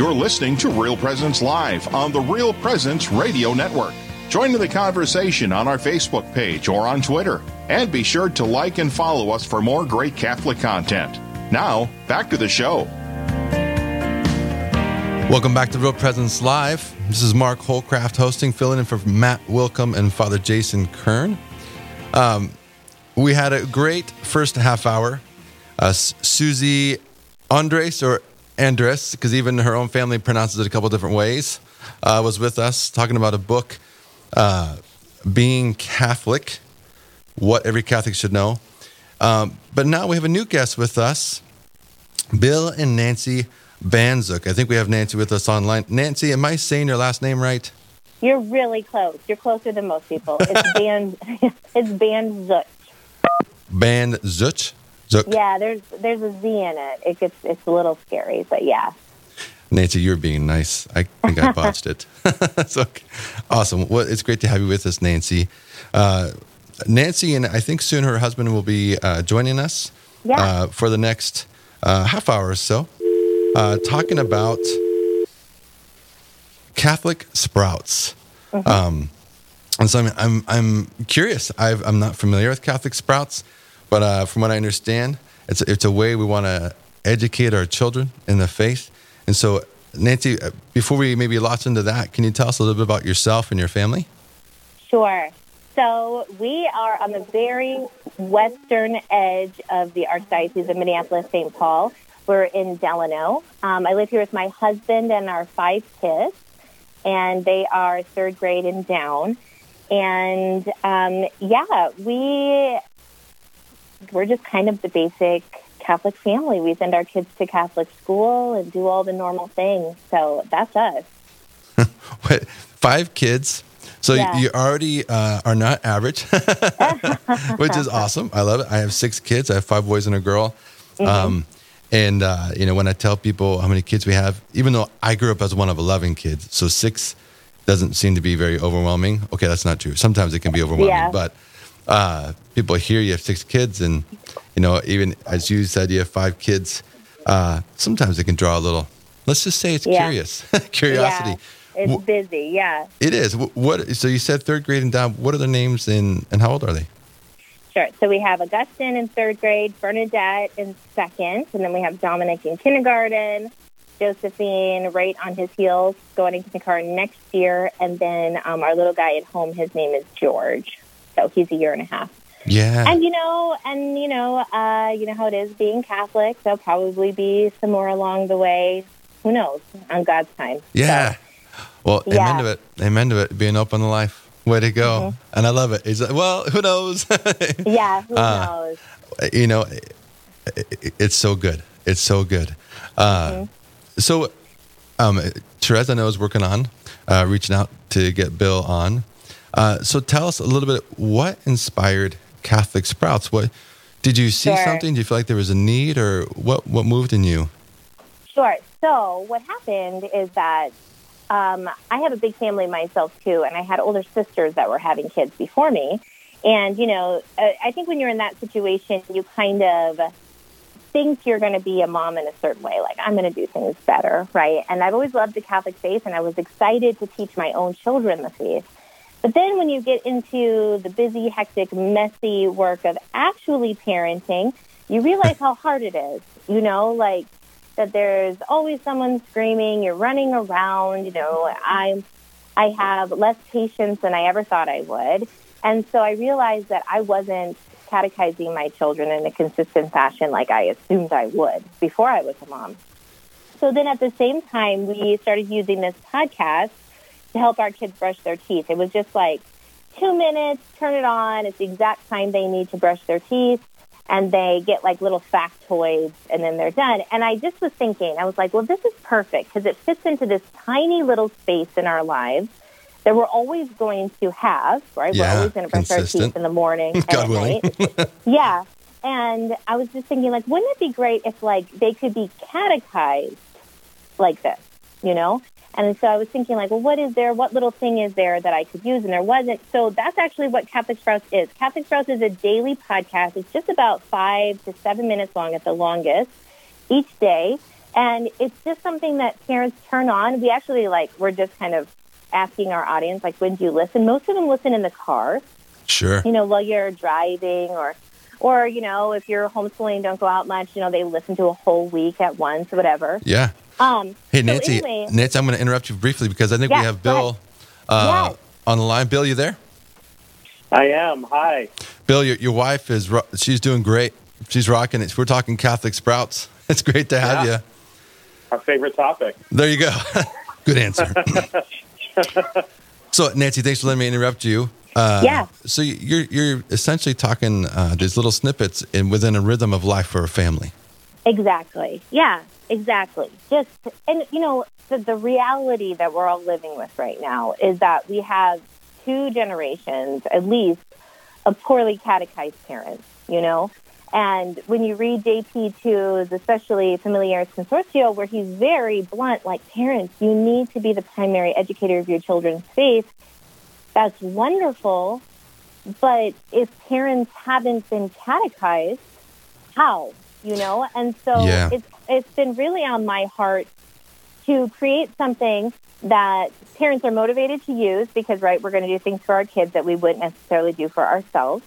You're listening to Real Presence Live on the Real Presence Radio Network. Join in the conversation on our Facebook page or on Twitter. And be sure to like and follow us for more great Catholic content. Now, back to the show. Welcome back to Real Presence Live. This is Mark Holcraft hosting, filling in for Matt Wilkham and Father Jason Kern. Um, we had a great first half hour. Uh, Susie Andres, or Andres, because even her own family pronounces it a couple different ways, uh, was with us talking about a book, uh, Being Catholic, What Every Catholic Should Know. Um, but now we have a new guest with us, Bill and Nancy Bandzuch. I think we have Nancy with us online. Nancy, am I saying your last name right? You're really close. You're closer than most people. It's Ban. it's Bandzuch. Bandzuch. Zuk. Yeah, there's there's a Z in it. It gets it's a little scary, but yeah. Nancy, you're being nice. I think I botched it. so awesome. Well, it's great to have you with us, Nancy. Uh, Nancy and I think soon her husband will be uh, joining us Yeah. uh, for the next uh, half hour or so, uh, talking about Catholic sprouts. Um, and so I'm, I'm, I'm curious. I've, I'm not familiar with Catholic sprouts, but uh, from what I understand, it's, it's a way we want to educate our children in the faith. And so, Nancy, uh, before we maybe launch into that, can you tell us a little bit about yourself and your family? Sure. So we are on the very western edge of the Archdiocese of Minneapolis, St. Paul. We're in Delano. Um, I live here with my husband and our five kids, and they are third grade and down. And um, yeah, we we're just kind of the basic Catholic family. We send our kids to Catholic school and do all the normal things. So that's us. What, five kids. So Yeah. you already uh, are not average, which is awesome. I love it. I have six kids. I have five boys and a girl. Mm-hmm. Um, and uh, you know, when I tell people how many kids we have, even though I grew up as one of eleven kids, so six doesn't seem to be very overwhelming. Okay, that's not true. Sometimes it can be overwhelming, Yeah. but uh, people hear you have six kids, and you know, even as you said, you have five kids. Uh, sometimes it can draw a little. Let's just say it's Yeah. curious, curiosity. Yeah, it's busy. Yeah. it is. What? So you said third grade and down. What are their names and and how old are they? Sure. So we have Augustine in third grade, Bernadette in second, and then we have Dominic in kindergarten, Josephine right on his heels going into kindergarten next year, and then um, our little guy at home, his name is George. So he's a year and a half. Yeah. And you know, and you know, uh, you know how it is being Catholic. There'll probably be some more along the way. Who knows? On God's time. yeah. Well, Yeah. amen to it. Amen to it. Being open to life. Way to go. Mm-hmm. And I love it. It's like, well, who knows? Yeah. Who Uh, knows? you know, it- it- it's so good. It's so good. Uh, Mm-hmm. So, um, Therese, I know is working on uh, reaching out to get Bill on. Uh, so, tell us a little bit. What inspired Catholic Sprouts? What did you see Sure. something? Do you feel like there was a need, or what? What moved in you? Sure. So what happened is that um, I have a big family myself too, and I had older sisters that were having kids before me. And you know, I think when you're in that situation, you kind of think you're going to be a mom in a certain way, like I'm going to do things better, right? And I've always loved the Catholic faith, and I was excited to teach my own children the faith. But then when you get into the busy, hectic, messy work of actually parenting, you realize how hard it is. You know, like that there's always someone screaming, you're running around, you know, I'm I have less patience than I ever thought I would. And so I realized that I wasn't catechizing my children in a consistent fashion like I assumed I would before I was a mom. So then at the same time, we started using this podcast to help our kids brush their teeth. It was just like two minutes, turn it on. It's the exact time they need to brush their teeth. And they get like little factoids and then they're done. And I just was thinking, I was like, well, this is perfect because it fits into this tiny little space in our lives that we're always going to have, right? Yeah, we're always going to brush our teeth in the morning and God willing. night. Yeah. And I was just thinking, like, wouldn't it be great if, like, they could be catechized like this, you know? And so I was thinking, like, well, what is there? What little thing is there that I could use? And there wasn't. So that's actually what Catholic Sprouts is. Catholic Sprouts is a daily podcast. It's just about five to seven minutes long at the longest each day. And it's just something that parents turn on. We actually like we're just kind of asking our audience like when do you listen? Most of them listen in the car. Sure. You know, while you're driving or or you know, if you're homeschooling, don't go out much. You know, they listen to a whole week at once, or whatever. Yeah. Um, Hey so Nancy, anyway- Nancy, I'm going to interrupt you briefly because I think Yeah, we have Bill uh, Yes. on the line. Bill, you there? I am. Hi. Bill, your, your wife is ro- she's doing great. She's rocking it. We're talking Catholic sprouts. It's great to have Yeah. you. Our favorite topic. There you go. Good answer. so Nancy, thanks for letting me interrupt you. Uh, Yeah. So you- you're you're essentially talking uh, these little snippets in within a rhythm of life for a family. Exactly. Yeah, exactly. Just, and you know, the, the reality that we're all living with right now is that we have two generations, at least, of poorly catechized parents, you know? And when you read JP2's, especially Familiaris Consortio, where he's very blunt, like, parents, you need to be the primary educator of your children's faith. That's wonderful. But if parents haven't been catechized, how? You know? And so Yeah. it's, it's been really on my heart to create something that parents are motivated to use because, right, we're going to do things for our kids that we wouldn't necessarily do for ourselves.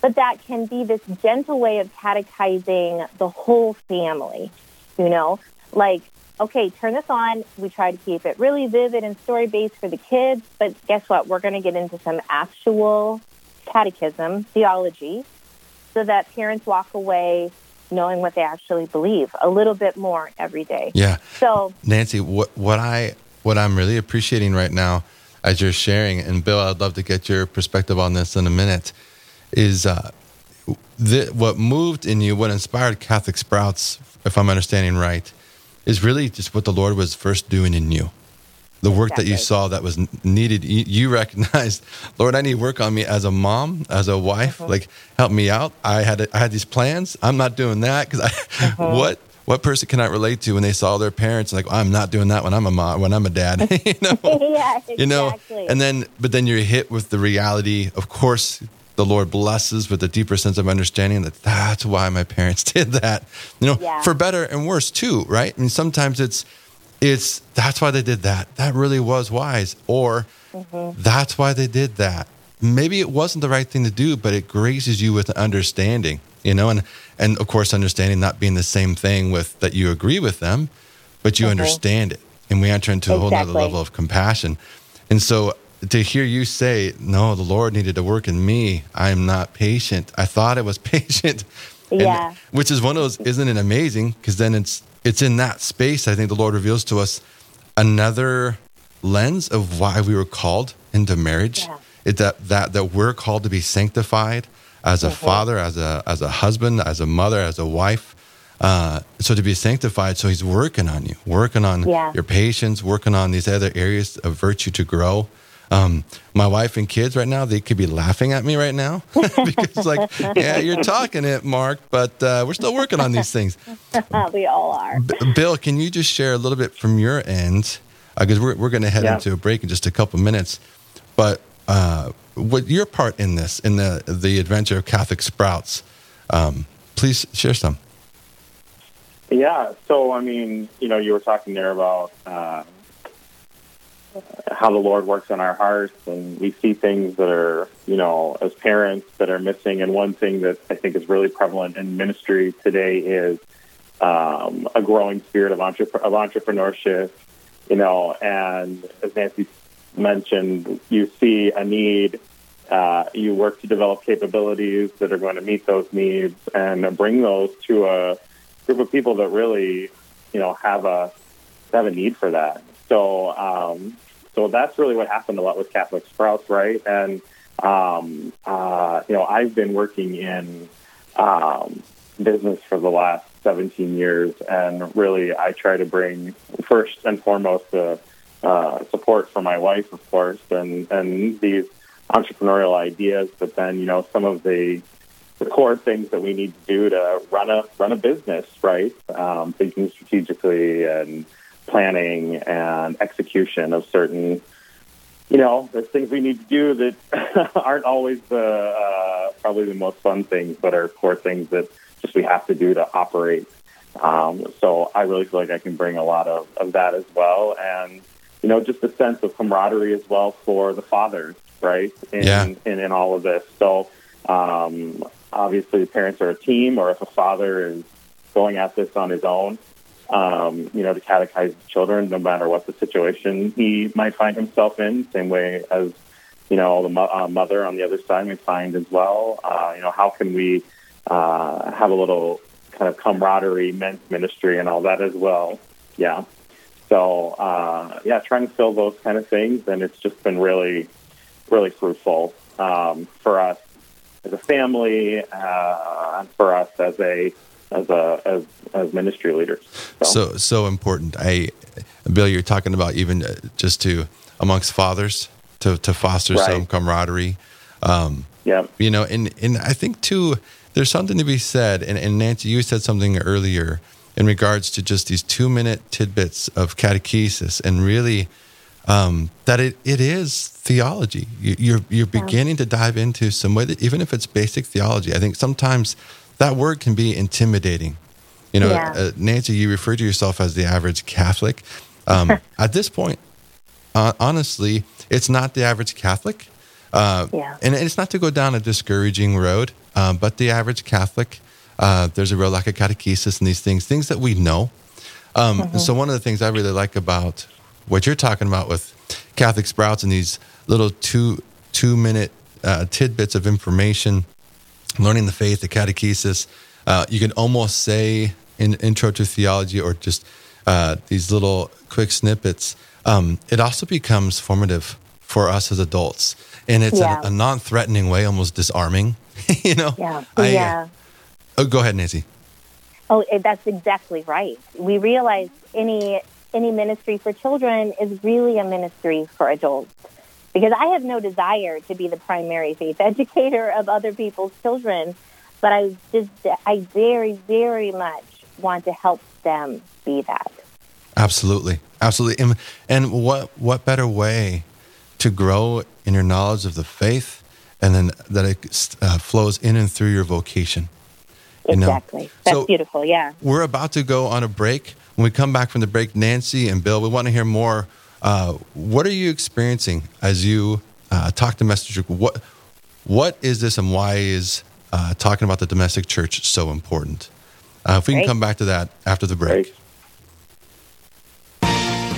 But that can be this gentle way of catechizing the whole family, you know? Like, okay, turn this on. We try to keep it really vivid and story based for the kids, but guess what? We're going to get into some actual catechism, theology, so that parents walk away knowing what they actually believe a little bit more every day. Yeah. So, Nancy, what what I what I'm really appreciating right now as you're sharing, and Bill, I'd love to get your perspective on this in a minute, is uh, the, what moved in you, what inspired Catholic Sprouts, if I'm understanding right, is really just what the Lord was first doing in you. The work that you saw that was needed, you, recognized, Lord, I need work on me as a mom, as a wife. Uh-huh. Like, help me out. I had I had these plans. I'm not doing that because I Uh-huh. what what person can I relate to when they saw their parents like I'm not doing that when I'm a mom when I'm a dad you know yeah, exactly. you know and then but then you're hit with the reality of course the Lord blesses with a deeper sense of understanding that that's why my parents did that you know Yeah. for better and worse too right I mean sometimes it's it's that's why they did that. That really was wise. Or Mm-hmm. that's why they did that. Maybe it wasn't the right thing to do but it graces you with understanding you know and and of course understanding not being the same thing with that you agree with them but you Mhm. understand it. And we enter into a whole nother level of compassion. And so to hear you say no the lord needed to work in me. I'm not patient. I thought i was patient. And- Yeah. which is one of those isn't it amazing? Because then it's it's in that space i think the lord reveals to us another lens of why we were called into marriage Yeah. it, that that that we're called to be sanctified as a father as a as a husband as a mother as a wife uh, so to be sanctified so he's working on you working on Yeah. your patience working on these other areas of virtue to grow um, my wife and kids right now they could be laughing at me right now because like yeah you're talking it mark but uh, we're still working on these things we all are. B- Bill, can you just share a little bit from your end? Because we're, we're going to head Yeah. into a break in just a couple minutes. But uh, what your part in this, in the, the adventure of Catholic Sprouts, um, please share some. Yeah. So, I mean, you know, you were talking there about uh, how the Lord works on our hearts, and we see things that are, you know, as parents that are missing. And one thing that I think is really prevalent in ministry today is um, a growing spirit of, of entrepreneurship, you know, and as Nancy mentioned, you see a need. Uh, you work to develop capabilities that are going to meet those needs and bring those to a group of people that really, you know, have a have a need for that. So, um, so that's really what happened a lot with Catholic Sprouts, right? And um, uh, you know, I've been working in um, business for the last 17 years, and really, I try to bring first and foremost the uh, support for my wife, of course, and and these entrepreneurial ideas, but then you know some of the the core things that we need to do to run a run a business, right? Um, thinking strategically and planning and execution of certain, you know, there's things we need to do that aren't always the uh, probably the most fun things, but are core things that just we have to do to operate Um, so I really feel like I can bring a lot of, of that as well. And, you know, just a sense of camaraderie as well for the fathers, right? In, Yeah. in, in all of this. So um, obviously, the parents are a team, or if a father is going at this on his own, um, you know, to catechize children, no matter what the situation he might find himself in, same way as, you know, the mo- uh, mother on the other side may find as well. Uh, you know, how can we uh, have a little kind of camaraderie, men's ministry, and all that as well? Yeah. So, uh, yeah, trying to fill those kind of things, and it's just been really, really fruitful um, for us as a family, uh, and for us as a as a as, as ministry leaders. So so important. I, Bill, you're talking about even uh, just to amongst fathers to to foster Right. some camaraderie. Um, yeah, you know, and and I think too, there's something to be said. And, and Nancy, you said something earlier in regards to just these two minute tidbits of catechesis, and really um, that it, it is theology. You, you're you're beginning to dive into some way that even if it's basic theology, I think sometimes that word can be intimidating. You know, Yeah. uh, Nancy, you refer to yourself as the average Catholic. Um, at this point, uh, honestly, it's not the average Catholic. Uh, Yeah. And it's not to go down a discouraging road, um, but the average Catholic, uh, there's a real lack of catechesis and these things, things that we know. Um, and So, one of the things I really like about what you're talking about with Catholic Sprouts and these little two two minute uh, tidbits of information, learning the faith, the catechesis, uh, you can almost say in intro to theology or just uh, these little quick snippets. Um, it also becomes formative for us as adults, and it's Yeah. a, a non-threatening way, almost disarming. you know? Yeah. I, uh, oh, go ahead, Nancy. Oh, that's exactly right. We realize any any ministry for children is really a ministry for adults. Because I have no desire to be the primary faith educator of other people's children, but I just I very very much want to help them be that. Absolutely, absolutely. And, and what what better way to grow in your knowledge of the faith, and then that it uh, flows in and through your vocation. You know? Exactly. That's So- beautiful. Yeah. We're about to go on a break. When we come back from the break, Nancy and Bill, we want to hear more. Uh, what are you experiencing as you uh, talk to Messenger? What what is this, and why is uh, talking about the domestic church so important? Uh, if we can come back to that after the break. Great.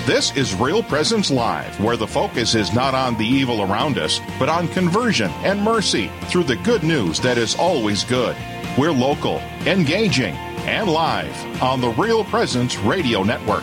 This is Real Presence Live, where the focus is not on the evil around us, but on conversion and mercy through the good news that is always good. We're local, engaging, and live on the Real Presence Radio Network.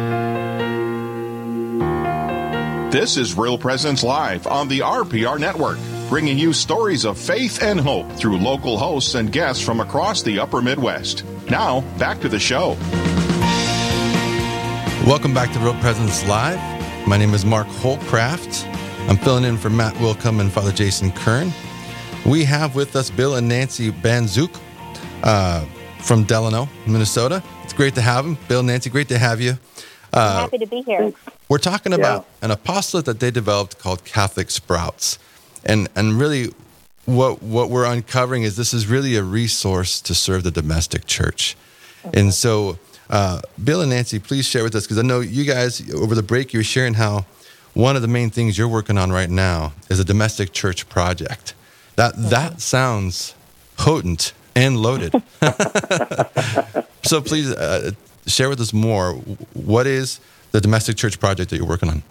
This is Real Presence Live on the RPR Network, bringing you stories of faith and hope through local hosts and guests from across the upper Midwest. Now, back to the show. Welcome back to Real Presence Live. My name is Mark Holcraft. I'm filling in for Matt Wilkham and Father Jason Kern. We have with us Bill and Nancy Bandzuch uh, from Delano, Minnesota. It's great to have them. Bill, and Nancy, great to have you. I'm happy to be here. We're talking about an apostolate that they developed called Catholic Sprouts. And and really what what we're uncovering is this is really a resource to serve the domestic church. And so uh, Bill and Nancy, please share with us because I know you guys over the break you were sharing how one of the main things you're working on right now is a domestic church project. That that sounds potent and loaded. so please uh, share with us more. What is the domestic church project that you're working on?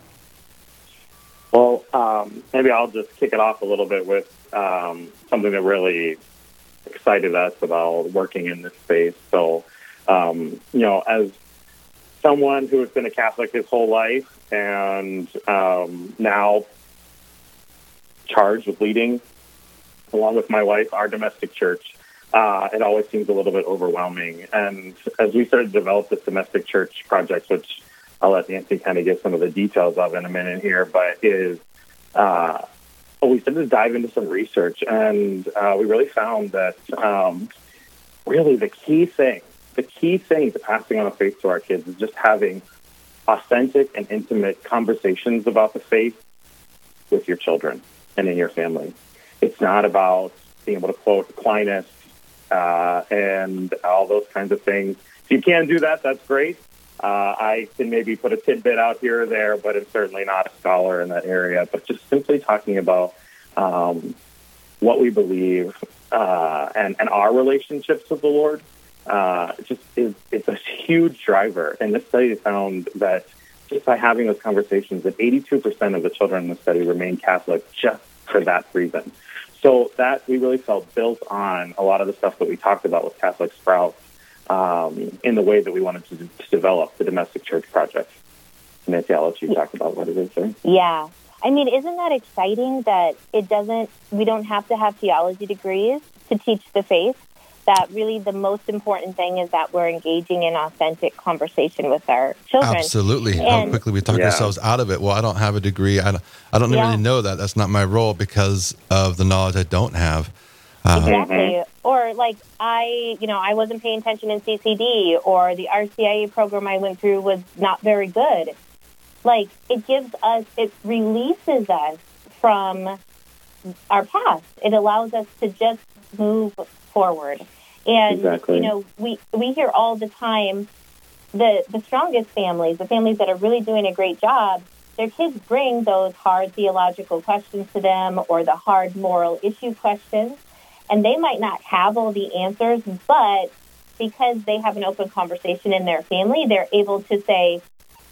Well, um, maybe I'll just kick it off a little bit with um, something that really excited us about working in this space. So, um, you know, as someone who has been a Catholic his whole life and um, now charged with leading, along with my wife, our domestic church, uh, it always seems a little bit overwhelming. And as we started to develop this domestic church project, which I'll let Nancy kind of give some of the details of in a minute here, but is uh, we started to dive into some research, and uh, we really found that um, really the key thing, the key thing to passing on the faith to our kids is just having authentic and intimate conversations about the faith with your children and in your family. It's not about being able to quote Aquinas uh, and all those kinds of things. If you can do that, that's great. Uh, I can maybe put a tidbit out here or there, but I'm certainly not a scholar in that area. But just simply talking about um, what we believe uh, and, and our relationships with the Lord, uh, just is it's a huge driver. And this study found that just by having those conversations, that 82% of the children in the study remain Catholic just for that reason. So that we really felt built on a lot of the stuff that we talked about with Catholic Sprouts um, in the way that we wanted to, to develop the domestic church project. Nancy, I'll let you talk about what it is there. Yeah. I mean, isn't that exciting that it doesn't, we don't have to have theology degrees to teach the faith? That really the most important thing is that we're engaging in authentic conversation with our children. Absolutely. How quickly we talk Yeah. ourselves out of it. Well, I don't have a degree. I don't, I don't Yeah. really know that. That's not my role because of the knowledge I don't have. Uh, Exactly. Or like I, you know, I wasn't paying attention in CCD, or the RCIA program I went through was not very good. Like it gives us, it releases us from our past. It allows us to just move forward. And Exactly. you know, we we hear all the time the the strongest families, the families that are really doing a great job, their kids bring those hard theological questions to them or the hard moral issue questions, and they might not have all the answers, but because they have an open conversation in their family, they're able to say,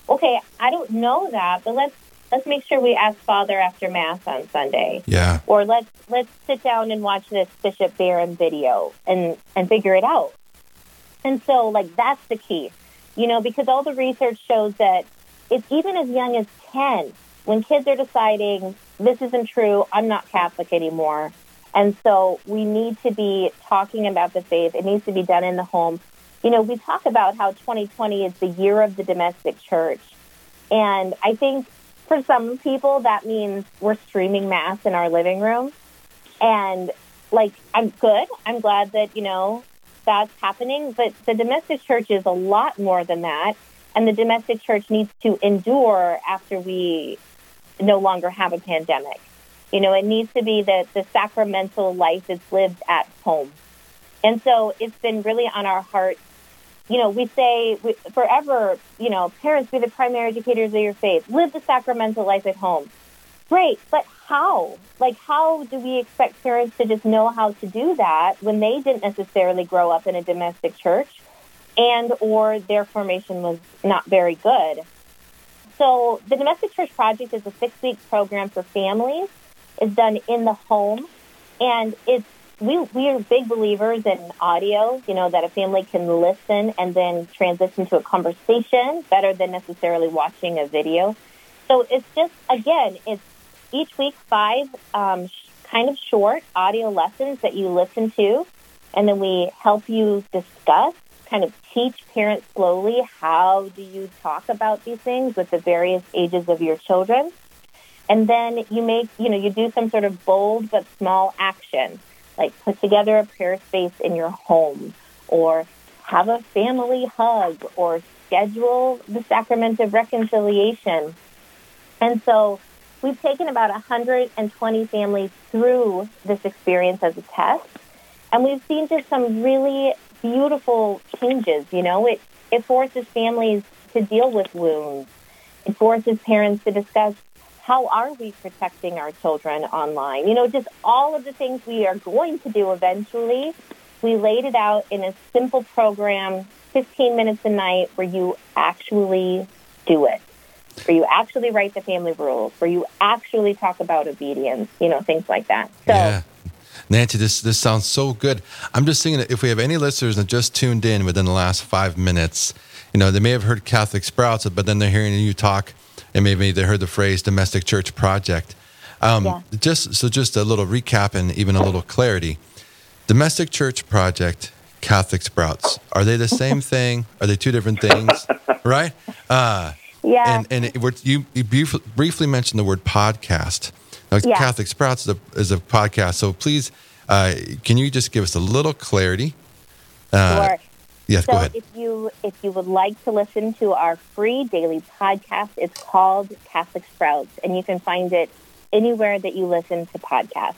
"Okay, I don't know that, but let's let's make sure we ask Father after Mass on Sunday." yeah. or let's let's sit down and watch this Bishop Barron video and and figure it out. And so, like that's the key, you know, because all the research shows that it's even as young as ten when kids are deciding this isn't true, I'm not Catholic anymore. And so we need to be talking about the faith. It needs to be done in the home. You know, we talk about how 2020 is the year of the domestic church. And I think for some people that means we're streaming mass in our living room. And like I'm good. I'm glad that, you know, that's happening, but the domestic church is a lot more than that. And the domestic church needs to endure after we no longer have a pandemic. You know, it needs to be that the sacramental life is lived at home. And so it's been really on our heart you know, we say we, forever, you know, parents be the primary educators of your faith. Live the sacramental life at home. Great, but how? Like, how do we expect parents to just know how to do that when they didn't necessarily grow up in a domestic church and or their formation was not very good? So the Domestic Church Project is a six-week program for families. It's done in the home, and it's we we are big believers in audio. You know that a family can listen and then transition to a conversation better than necessarily watching a video. So it's just again, it's each week five um, kind of short audio lessons that you listen to, and then we help you discuss kind of teach parents slowly how do you talk about these things with the various ages of your children. And then you make, you know, you do some sort of bold but small action, like put together a prayer space in your home or have a family hug or schedule the sacrament of reconciliation. And so we've taken about 120 families through this experience as a test. And we've seen just some really beautiful changes. You know, it it forces families to deal with wounds. It forces parents to discuss how are we protecting our children online. You know, just all of the things we are going to do eventually. We laid it out in a simple program, 15 minutes a night, where you actually do it, where you actually write the family rules, where you actually talk about obedience, you know, things like that. So. Yeah. Nancy, this this sounds so good. I'm just thinking that if we have any listeners that just tuned in within the last five minutes, you know, they may have heard Catholic Sprouts, but then they're hearing you talk, and maybe they heard the phrase domestic church project. Um, Yeah. Just so, just a little recap and even a little clarity. Domestic church project, Catholic Sprouts. Are they the same thing? Are they two different things? right? Uh, Yeah. and and it, you, you briefly mentioned the word podcast. Now, Yeah. Catholic Sprouts is a, is a podcast, so please, uh, can you just give us a little clarity? Uh, Sure. Yes, So go ahead. if you if you would like to listen to our free daily podcast, it's called Catholic Sprouts, and you can find it anywhere that you listen to podcasts.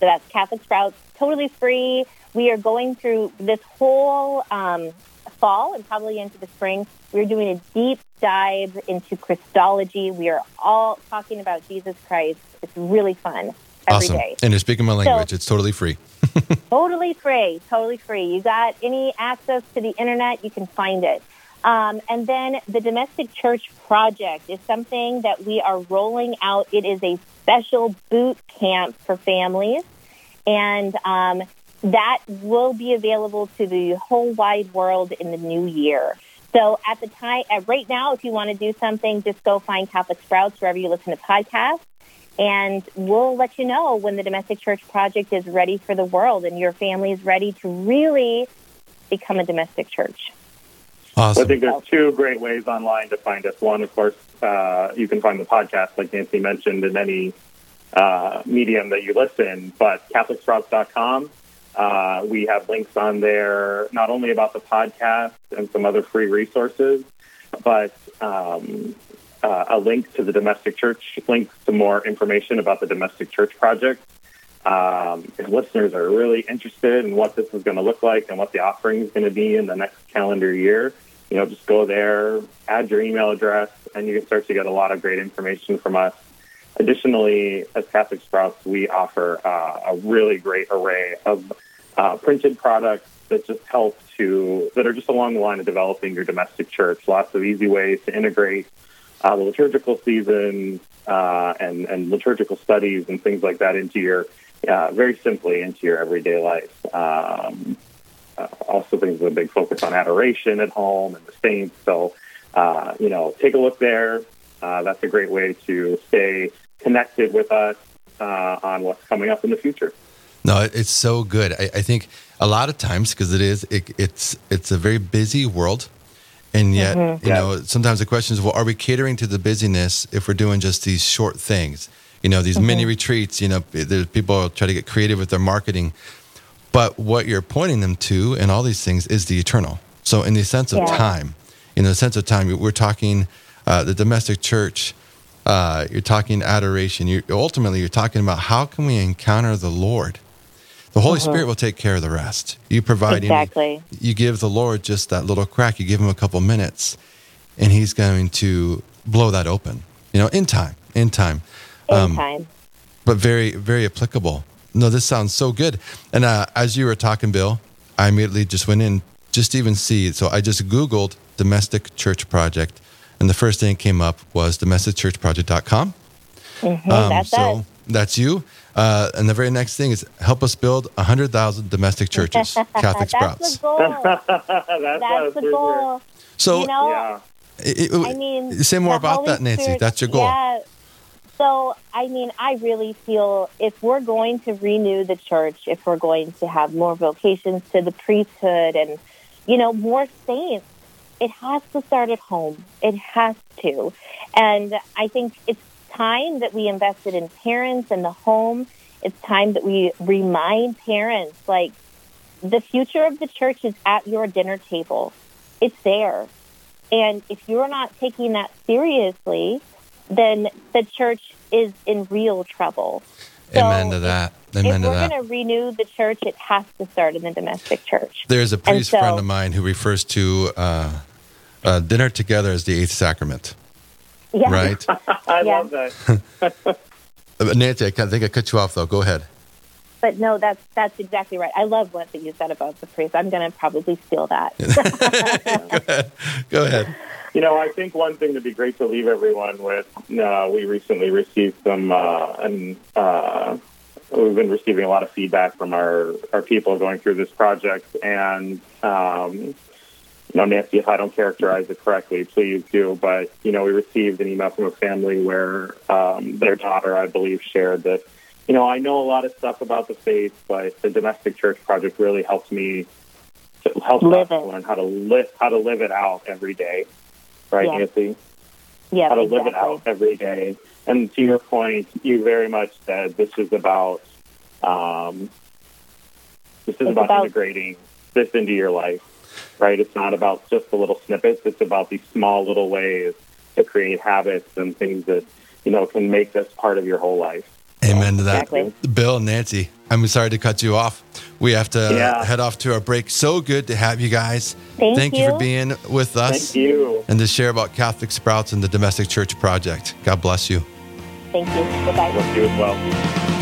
So that's Catholic Sprouts, totally free. We are going through this whole um, fall and probably into the spring. We're doing a deep dive into Christology. We are all talking about Jesus Christ. It's really fun every day. awesome. And you're speaking my language. it's totally free. Totally free, totally free. You got any access to the internet, you can find it. Um, and then the Domestic Church Project is something that we are rolling out. It is a special boot camp for families, and um, that will be available to the whole wide world in the new year. So at the time, right now, if you want to do something, just go find Catholic Sprouts wherever you listen to podcasts and we'll let you know when the domestic church project is ready for the world and your family is ready to really become a domestic church. Awesome. I think there's two great ways online to find us. One, of course, uh, you can find the podcast, like Nancy mentioned, in any uh, medium that you listen. But CatholicSprouts.com, uh, we have links on there not only about the podcast and some other free resources, but um, uh, a link to the domestic church, links to more information about the domestic church project. Um, if listeners are really interested in what this is going to look like and what the offering is going to be in the next calendar year, you know, just go there, add your email address, and you can start to get a lot of great information from us. Additionally, as Catholic Sprouts, we offer uh, a really great array of uh, printed products that just help to, that are just along the line of developing your domestic church. Lots of easy ways to integrate uh, the liturgical season uh, and, and liturgical studies and things like that into your, uh, very simply into your everyday life. Um, uh, also things with a big focus on adoration at home and the saints. So, uh, you know, take a look there. Uh, that's a great way to stay connected with us on what's coming up in the future. No, it's so good. I, I think a lot of times because it is, it, it's it's a very busy world, and yet you Yeah. know sometimes the question is, well, are we catering to the busyness if we're doing just these short things? You know, these mini retreats. You know, there's people try to get creative with their marketing, but what you're pointing them to and all these things is the eternal. So in the sense of Yeah. time, in the sense of time, we're talking uh, the domestic church. Uh, you're talking adoration. You're, ultimately you're talking about how can we encounter the Lord. The Holy Spirit will take care of the rest. You provide, Exactly. you give the Lord just that little crack. You give him a couple minutes, and He's going to blow that open. You know, in time, in time. In Um, time. but very very applicable no this sounds so good and uh, as you were talking bill i immediately just went in just to even see so i just googled domestic church project and the first thing that came up was domesticchurchproject.com Mhm, um, that's so us. that's you uh, and the very next thing is help us build 100000 domestic churches catholic That's sprouts the goal. That's, That's the for goal. so you know, Yeah. it- it- I mean, say more about Holy that nancy Spirit- that's your goal Yeah. So, I mean, I really feel if we're going to renew the church, if we're going to have more vocations to the priesthood and, you know, more saints, it has to start at home. It has to. And I think it's time that we invested in parents and the home. It's time that we remind parents, like, the future of the church is at your dinner table. It's there. And if you're not taking that seriously, then the church is in real trouble. So amen to that amen if we're going to renew the church, it has to start in the domestic church. There's a priest so- friend of mine who refers to uh, uh, dinner together as the eighth sacrament, Yeah. right? I Yeah. love that. Uh, Nancy, I think I cut you off though. Go ahead. But no, that's that's exactly right. I love what that you said about the priest. I'm going to probably steal that. Go ahead. You know, I think one thing that'd be great to leave everyone with. Uh, we recently received some, uh, and uh, we've been receiving a lot of feedback from our our people going through this project. And um, you know, Nancy, if I don't characterize it correctly, please do. But you know, we received an email from a family where um, their daughter, I believe, shared that. You know, I know a lot of stuff about the faith, but the domestic church project really helps me to help Live us it. learn how to live how to live it out every day right, Yeah. Nancy? yeah, How to exactly. live it out every day. And to your point, you very much said this is about um, this is about, about- integrating this into your life, right? It's not about just the little snippets. It's about these small little ways to create habits and things that you know can make this part of your whole life. Amen to that. Exactly. Bill and Nancy, I'm sorry to cut you off. We have to Yeah. head off to our break. So good to have you guys. Thank you. for being with us Thank you. and to share about Catholic Sprouts and the Domestic Church Project. God bless you. Thank you. Goodbye. Bless you as well.